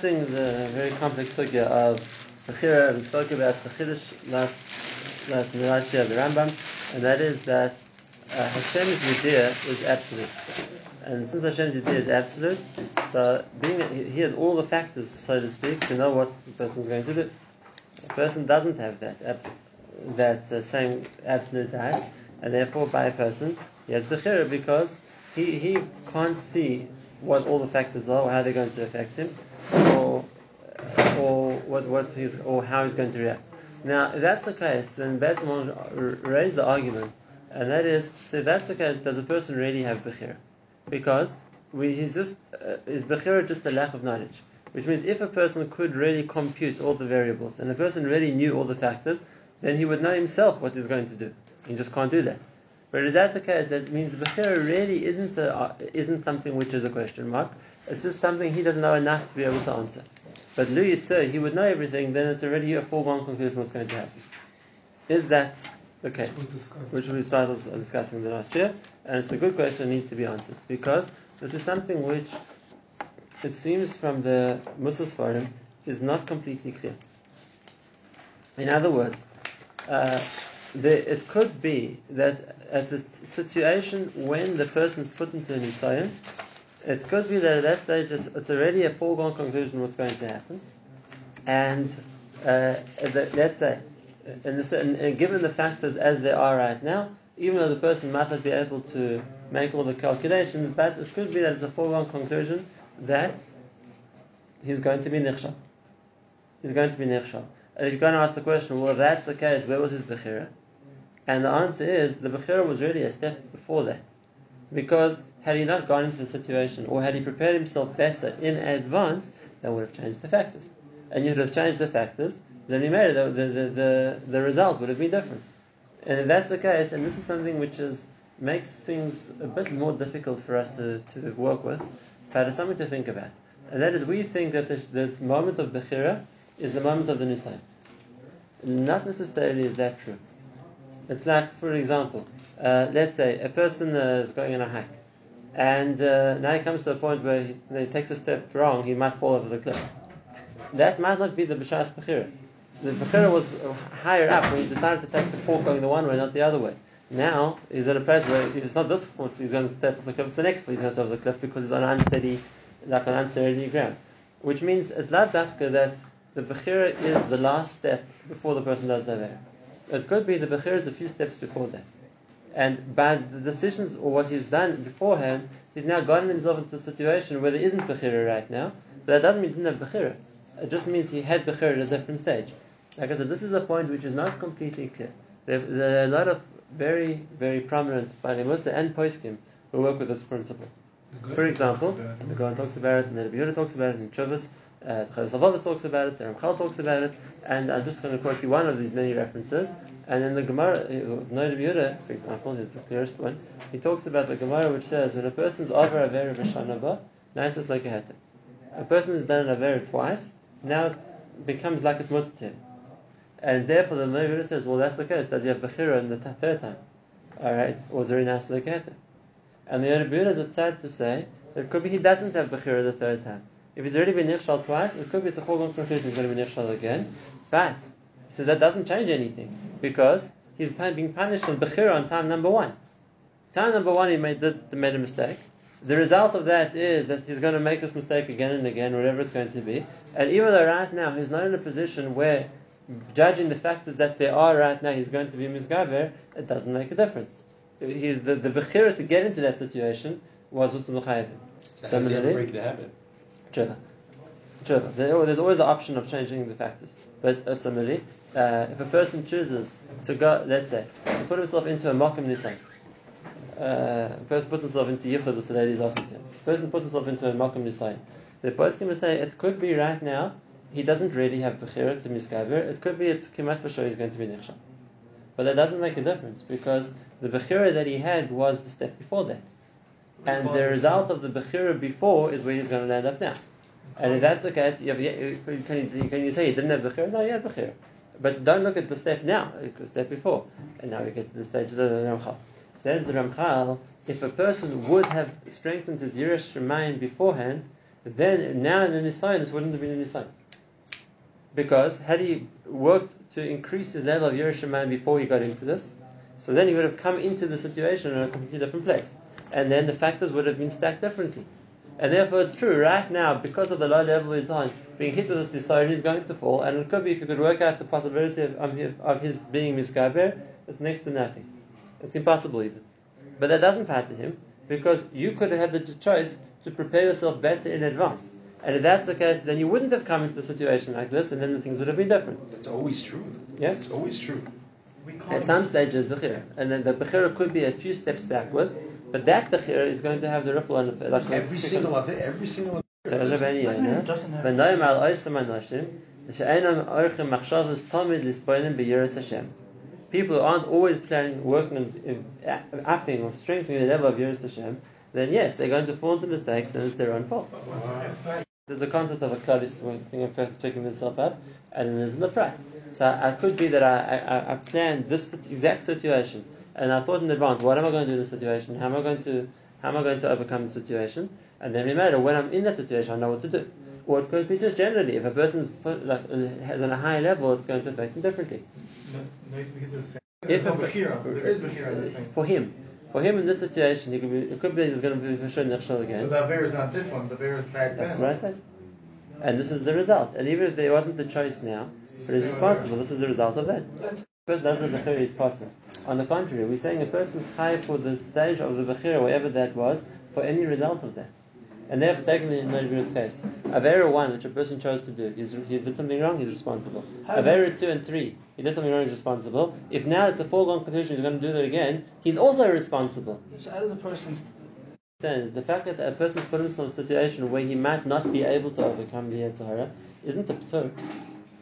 the very complex sugya of Bechira, we spoke about the last, last, in the last year of the Rambam, and that is that uh, Hashem's Yediyah is absolute. And since Hashem's Yediyah is absolute, so being he has all the factors, so to speak, to know what the person is going to do. A person doesn't have that that uh, same absolute eyes, and therefore by a person he has Bechira because he, he can't see what all the factors are, how they're going to affect him, what, what he's, or how he's going to react. Now, if that's the case, then Betzimon raised the argument, and that is, if that's the case, does a person really have Bechira? Because we, he's just, uh, is Bechira just a lack of knowledge? Which means if a person could really compute all the variables, and a person really knew all the factors, then he would know himself what he's going to do. He just can't do that. But is that the case? That means Bechira really isn't, a, uh, isn't something which is a question mark. It's just something he doesn't know enough to be able to answer. But Lu Yitzur, he would know everything, then it's already a foregone conclusion what's going to happen. Is that the case? Which we started discussing the last year, and it's a good question that needs to be answered. Because this is something which it seems from the Musa Forum is not completely clear. In other words, uh, it could be that at the situation when the person is put into an Nisayan, it could be that at that stage it's, it's already a foregone conclusion what's going to happen. And uh, let's say, and, and given the factors as they are right now, even though the person might not be able to make all the calculations, but it could be that it's a foregone conclusion that he's going to be nichshal. He's going to be nichshal. And if you're going to ask the question, well, that's the case, where was his bechira? And the answer is the bechira was really a step before that, because had he not gone into the situation, or had he prepared himself better in advance, that would have changed the factors. And you would have changed the factors, then he made it, the, the, the, the result would have been different. And if that's the case, and this is something which is makes things a bit more difficult for us to, to work with, but it's something to think about. And that is, we think that the, the moment of Bechira is the moment of the Nisayan. Not necessarily is that true. It's like, for example, uh, let's say a person uh, is going on a hike, and uh, now he comes to a point where he, he, takes a step wrong, he might fall over the cliff. That might not be the B'shas Bechira. The Bechira was higher up when he decided to take the fork going the one way, not the other way. Now he's at a place where it's not this foot he's going to step off the cliff, it's the next foot he's going to step off the cliff because he's on unsteady, like an unsteady ground. Which means it's not that the Bechira is the last step before the person does the Avera. It could be the Bechira is a few steps before that. And by the decisions or what he's done beforehand, he's now gotten himself into a situation where there isn't Bechira right now. But that doesn't mean he didn't have Bechira. It just means he had Bechira at a different stage. Like I said, this is a point which is not completely clear. There, there are a lot of very, very prominent Bali Musa and Poiskim who work with this principle. For example, the Gaon talks about it, and the Rebbe talks about it in Chovas, uh, Chavis talks about it, the Ramchal talks about it, and I'm just going to quote you one of these many references. And in the Gemara, uh, Noid Yehuda, for example, is the clearest one. He talks about the Gemara which says when a person's over a very it's just like a person has done an avera twice, now it becomes like it's mutter And therefore the Noid Yehuda says, well that's the case. Does he have bechira in the third time? Alright, or nice like a heter. And the Rebbe is a tzad to say that it could be he doesn't have bechira the third time. If he's already been nichshal twice, it could be it's a foregone conclusion he's going to be nichshal again. But he says that doesn't change anything because he's being punished on bechira on time number one. Time number one, he made the, made a mistake. The result of that is that he's going to make this mistake again and again, whatever it's going to be. And even though right now he's not in a position where, judging the factors that there are right now, he's going to be misgaver, it doesn't make a difference. He's, the the bechira to get into that situation was with the So how does he ever break the habit? Trevor. Trevor. There's always the option of changing the factors. But uh, similarly, uh, if a person chooses to go, let's say, to put himself into a mokum nisan, uh, a person puts himself into yichud with the ladies asking him. A person puts himself into a mokum nisan. The person can say it could be right now he doesn't really have bechira to miskaver. It could be it's kimat for sure he's going to be nichshah. But that doesn't make a difference because the bechira that he had was the step before that. And the result of the Bechira before is where he's going to land up now. And if that's the case, you have, can, you, can you say he didn't have Bechira? No, he had Bechira. But don't look at the step now, the step before. And now we get to the stage of the Ramchal. Says the Ramchal, if a person would have strengthened his Yiras Shemayim beforehand, then now in the Nisayan, this wouldn't have been a Nisayan. Because had he worked to increase his level of Yiras Shemayim before he got into this, so then he would have come into the situation in a completely different place. And then the factors would have been stacked differently. And therefore it's true, right now, because of the low level he's on, being hit with this desire, he's going to fall. And it could be, if you could work out the possibility of, of, his, of his being misgaber, it's next to nothing. It's impossible even. But that doesn't matter to him, because you could have had the choice to prepare yourself better in advance. And if that's the case, then you wouldn't have come into a situation like this, and then the things would have been different. That's always true. Yes? It's always true. At some stages, Bechira. And then the Bechira could be a few steps backwards, but that Bechira is going to have the ripple on the like every single of it, every single of so Rabbi Yana, V'noyim al oisam anoshim, she'enam orchim machshavos tamid lisboinim b'yiras Hashem. People who aren't always planning, working on upping or strengthening the level of Yiras Hashem, then yes, they're going to fall into mistakes and it's their own fault. There's a concept of a kalis thing of person picking himself up, and there's the prat. So I could be that I, I, I planned this exact situation, and I thought in advance, what am I going to do in this situation? How am I going to how am I going to overcome the situation? And then remember, when I'm in that situation, I know what to do. Or it could be just generally, if a person's like, has on a high level, it's going to affect him differently. No, no, we could just say, if no Bechira. There is Bechira in this thing. For him. For him in this situation, could be, it could be he's going to be for sure Nechshel again. So the Aver is not this one, the Aver is back That's then. what I said. And this is the result. And even if there wasn't the choice now, but he's responsible, this is the result of that. The person doesn't the Bechira, he's partner. On the contrary, we're saying a person's high for the stage of the Bechira, whatever that was, for any result of that. And therefore, taken in Nadiru's case, Avera 1, which a person chose to do, he's, he did something wrong, he's responsible. Avera 2 and 3, he did something wrong, he's responsible. If now it's a foregone conclusion he's going to do that again, he's also responsible. So how does a person Understand, The fact that a person's put himself in a situation where he might not be able to overcome the Yetzer hara isn't a ptur.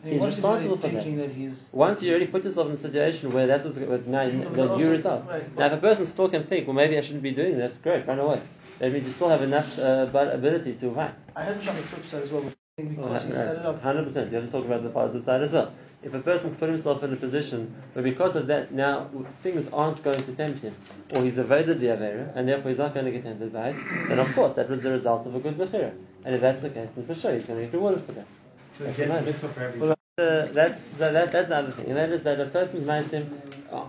He's responsible for that. that he's Once you already put yourself in a situation where that's what's what now No, but that you result. right, Now, if a person still can think, well, maybe I shouldn't be doing this, great, run away. That means you still have enough uh, ability to fight. I heard this on the flip side as well, but I think because he set it up Hundred percent. You have to talk about the positive side as well. If a person's put himself in a position where because of that now things aren't going to tempt him, or he's evaded the avera and therefore he's not going to get tempted by it, then of course that was the result of a good bechira. And if that's the case, then for sure he's going to get rewarded for that. So That's he gets nice. The that's that, that, that's the other thing, and that is that a person's ma'asim, uh,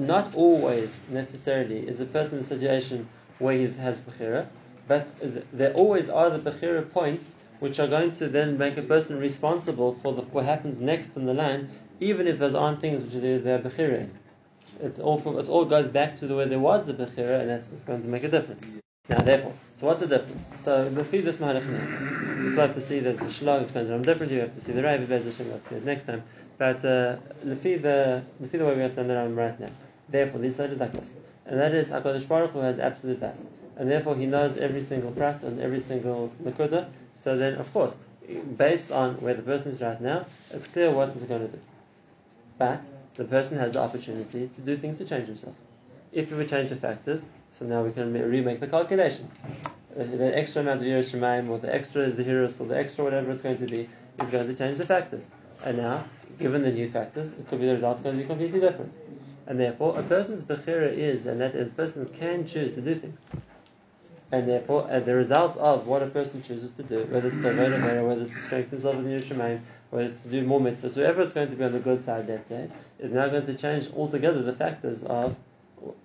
not always necessarily is a person in a situation where he has bechira, but th- there always are the bechira points which are going to then make a person responsible for the, what happens next in the land, even if those aren't things which are they're bechira. It's all it all goes back to the way there was the bechira, and that's what's going to make a difference. Now, therefore, so what's the difference? So the this mahalach now. We still have to see that the shlag explains it differently. We have to see the Rebbe Bez Hashem. It next time. But uh, lefi the lefi the way we understand the Rambam right now. Therefore, side is like this, and that is Hakadosh Baruch Hu has absolute bas, and therefore He knows every single prat and every single nakuda. So then, of course, based on where the person is right now, it's clear what he's going to do. But the person has the opportunity to do things to change himself. If we change the factors, so now we can remake the calculations. Uh, The extra amount of Yiras Shemayim or the extra Zahirus or the extra whatever it's going to be is going to change the factors. And now, given the new factors, it could be the result's going to be completely different. And therefore, a person's Bechira is, and that a person can choose to do things. And therefore, uh, the result of what a person chooses to do, whether it's to avoid a whether it's to strengthen himself in Yiras Shemayim, whether it's to do more mitzvahs, whatever it's going to be on the good side, let's say, is now going to change altogether the factors of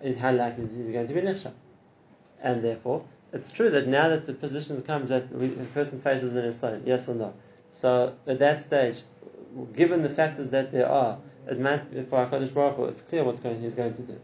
in how likely is he going to be nechsha. And therefore, it's true that now that the position comes that we, the person faces an asylum, yes or no. So at that stage, given the factors that there are, it might, for Hakadosh Baruch Hu, it's clear what's going he's going to do.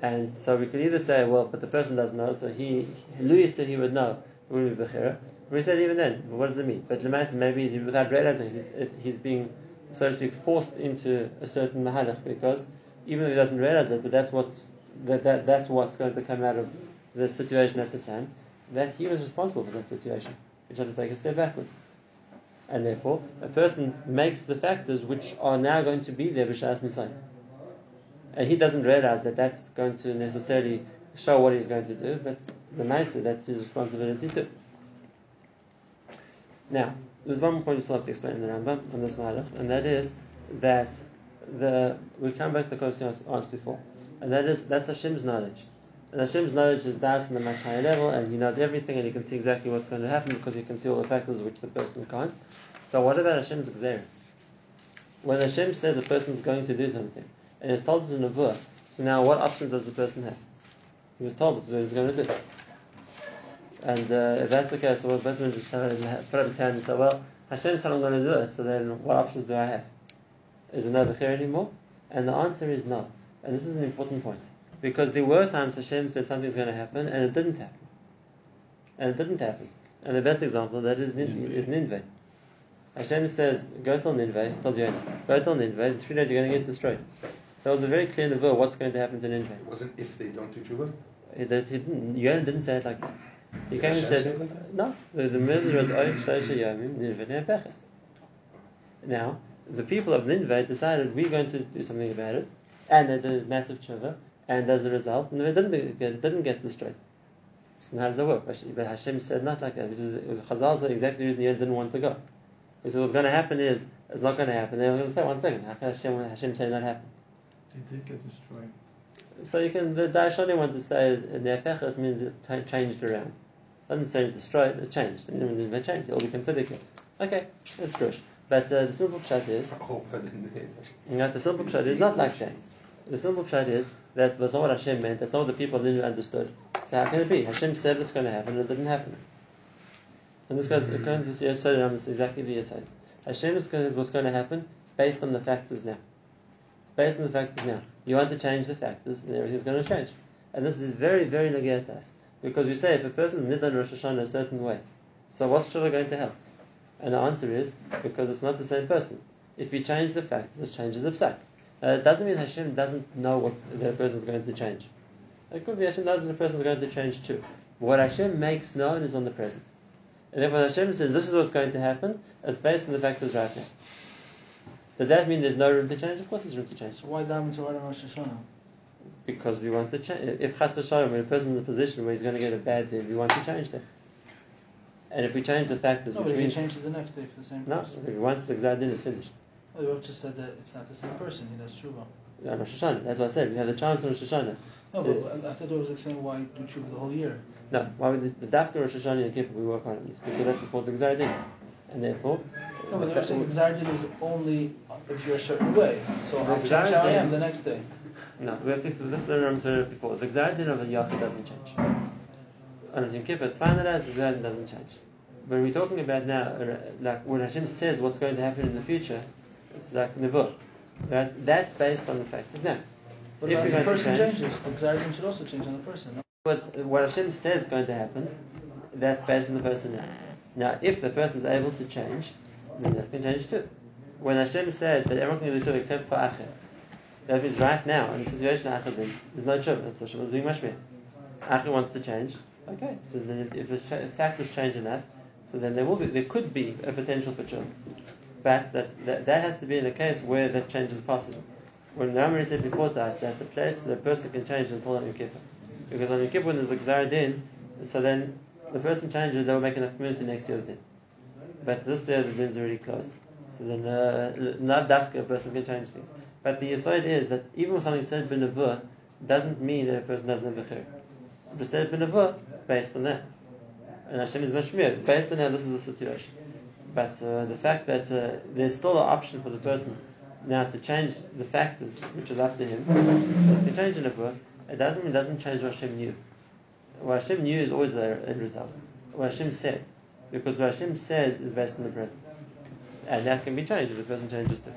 And so we could either say, well, but the person doesn't know, so he Louis said he would know, it would be bechira. We said even then, what does it mean? But Lemais maybe without realizing he's, he's being so to speak forced into a certain mahalach because even if he doesn't realize it, but that's what's that, that that's what's going to come out of the situation at the time, that he was responsible for that situation, which had to take a step backwards. And therefore, a person makes the factors which are now going to be there b'shas nisayin. And he doesn't realize that that's going to necessarily show what he's going to do, but the Maisa, that's his responsibility too. Now, there's one more point you still have to explain in the Rambam on this matter, and that is that the we come back to the question I asked before, and that is that's Hashem's knowledge. And Hashem's knowledge is das on a much higher level, and He knows everything, and He can see exactly what's going to happen because He can see all the factors which the person can't. But what about Hashem's Gzerim? When Hashem says a person is going to do something, and He's told us in a book, so now what options does the person have? He was told this is what he's going to do. And uh, if that's the case, well, the person just put up his hand and say, well, Hashem said I'm going to do it, so then what options do I have? Is it over here anymore? And the answer is no. And this is an important point. Because there were times Hashem said something's going to happen, and it didn't happen. And it didn't happen. And the best example of that is, Nin- is Nineveh. Hashem says, go till Nineveh, tells you, go till Nineveh, in three days you're going to get destroyed. So it was very clear in the what's going to happen to Nineveh. It wasn't if they don't do tshuva. He, that he didn't, didn't say it like that. He Did came and said, like no, the, the message was, "Oich yomim Nineveh ne'apeches." Now, the people of Nineveh decided we're going to do something about it, and they did a massive tshuva, and as a result, Nineveh didn't get, didn't get destroyed. So how does that work? But Hashem said not like that, it was Chazal said exactly the reason Yonah didn't want to go. He said what's going to happen is, it's not going to happen. They were going to say, one second, how can Hashem, Hashem say not happen? It did get destroyed. So you can the Daishani want to say ne'apeches means it changed around. Doesn't say destroyed, it changed. It changed, it'll become tzedekah. Okay, that's good. But uh, the simple pshat is, but then they- you know, the simple pshat is not like that. The simple pshat is that was not what Hashem meant. That's not what the people didn't understood. So how can it be? Hashem said it's going to happen, and it didn't happen. And this goes according to Yesod, is exactly the Yesod. Hashem is going what's going to happen based on the factors now. Based on the factors now. You want to change the factors, and everything's going to change. And this is very, very negate to us. Because we say if a person is Nidan Rosh Hashanah a certain way, so what's Shiva going to help? And the answer is because it's not the same person. If you change the factors, it changes the psak. Uh, it doesn't mean Hashem doesn't know what the person is going to change. It could be Hashem knows what the person is going to change too. What Hashem makes known is on the present. And then when Hashem says this is what's going to happen, it's based on the factors right now. Does that mean there's no room to change? Of course there's room to change. So why daven to right on Rosh Hashanah? Because we want to change. If Chas v'shalom, when a person's in a position where he's going to get a bad day, we want to change that. And if we change the factors, No, but means change it the next day for the same person. no, once the Gzad Din is finished. No, you just said that it's not the same person. He does tshuva. On Rosh Hashanah. That's what I said. We have the chance on Rosh Hashanah. No, but I, I thought it was explaining why you do tshuva the whole year. No, why would the, the Dafka Rosh Hashanah and Kippur we work on this because that's before the Gzad Din, and therefore. No, but saying the Gzardin is only if you're a certain way. So I'll change how I am the next day. No, we have to this is the Ram said before. The Gzad Din of a Yachid doesn't change. On Yom Kippur, it's finalized. The Gzad doesn't change. When we're talking about now, uh, like when Hashem says what's going to happen in the future, it's like Nebuch. Right? That's based on the factors now. But If if the person change- changes, the Gzardin should also change on the person. No? What's, what Hashem says is going to happen, that's based on the person now. Now, if the person is able to change, then that can change too. When Hashem said that everyone can do tshuva except for Acher, that means right now, in the situation of Acher's in, there's no tshuva, that's Hashem is being mashmir. Acher wants to change, okay, so then if the fa- factors change enough, so then there will be, there could be a potential for tshuva. But that, that has to be in a case where that change is possible. When the Ramari said before to us that the place the person can change until Yom Kippur. Because on Yom Kippur there's a Gzar Din, so then the person changes, they will make enough community next year's Din. But this year the Din's already closed. So then, uh, not that a person can change things. But the aside is that even when something said Benavur, doesn't mean that a person doesn't have a chir. But said Benavur, based on that. And Hashem is Mashmir, based on that, this is the situation. But uh, the fact that uh, there's still an option for the person now to change the factors, which is to him, can change a book, it doesn't mean it doesn't change what Hashem knew. What Hashem knew is always the end result. What Hashem said. Because what Hashem says is based on the present. And that can be changed if the person changes too.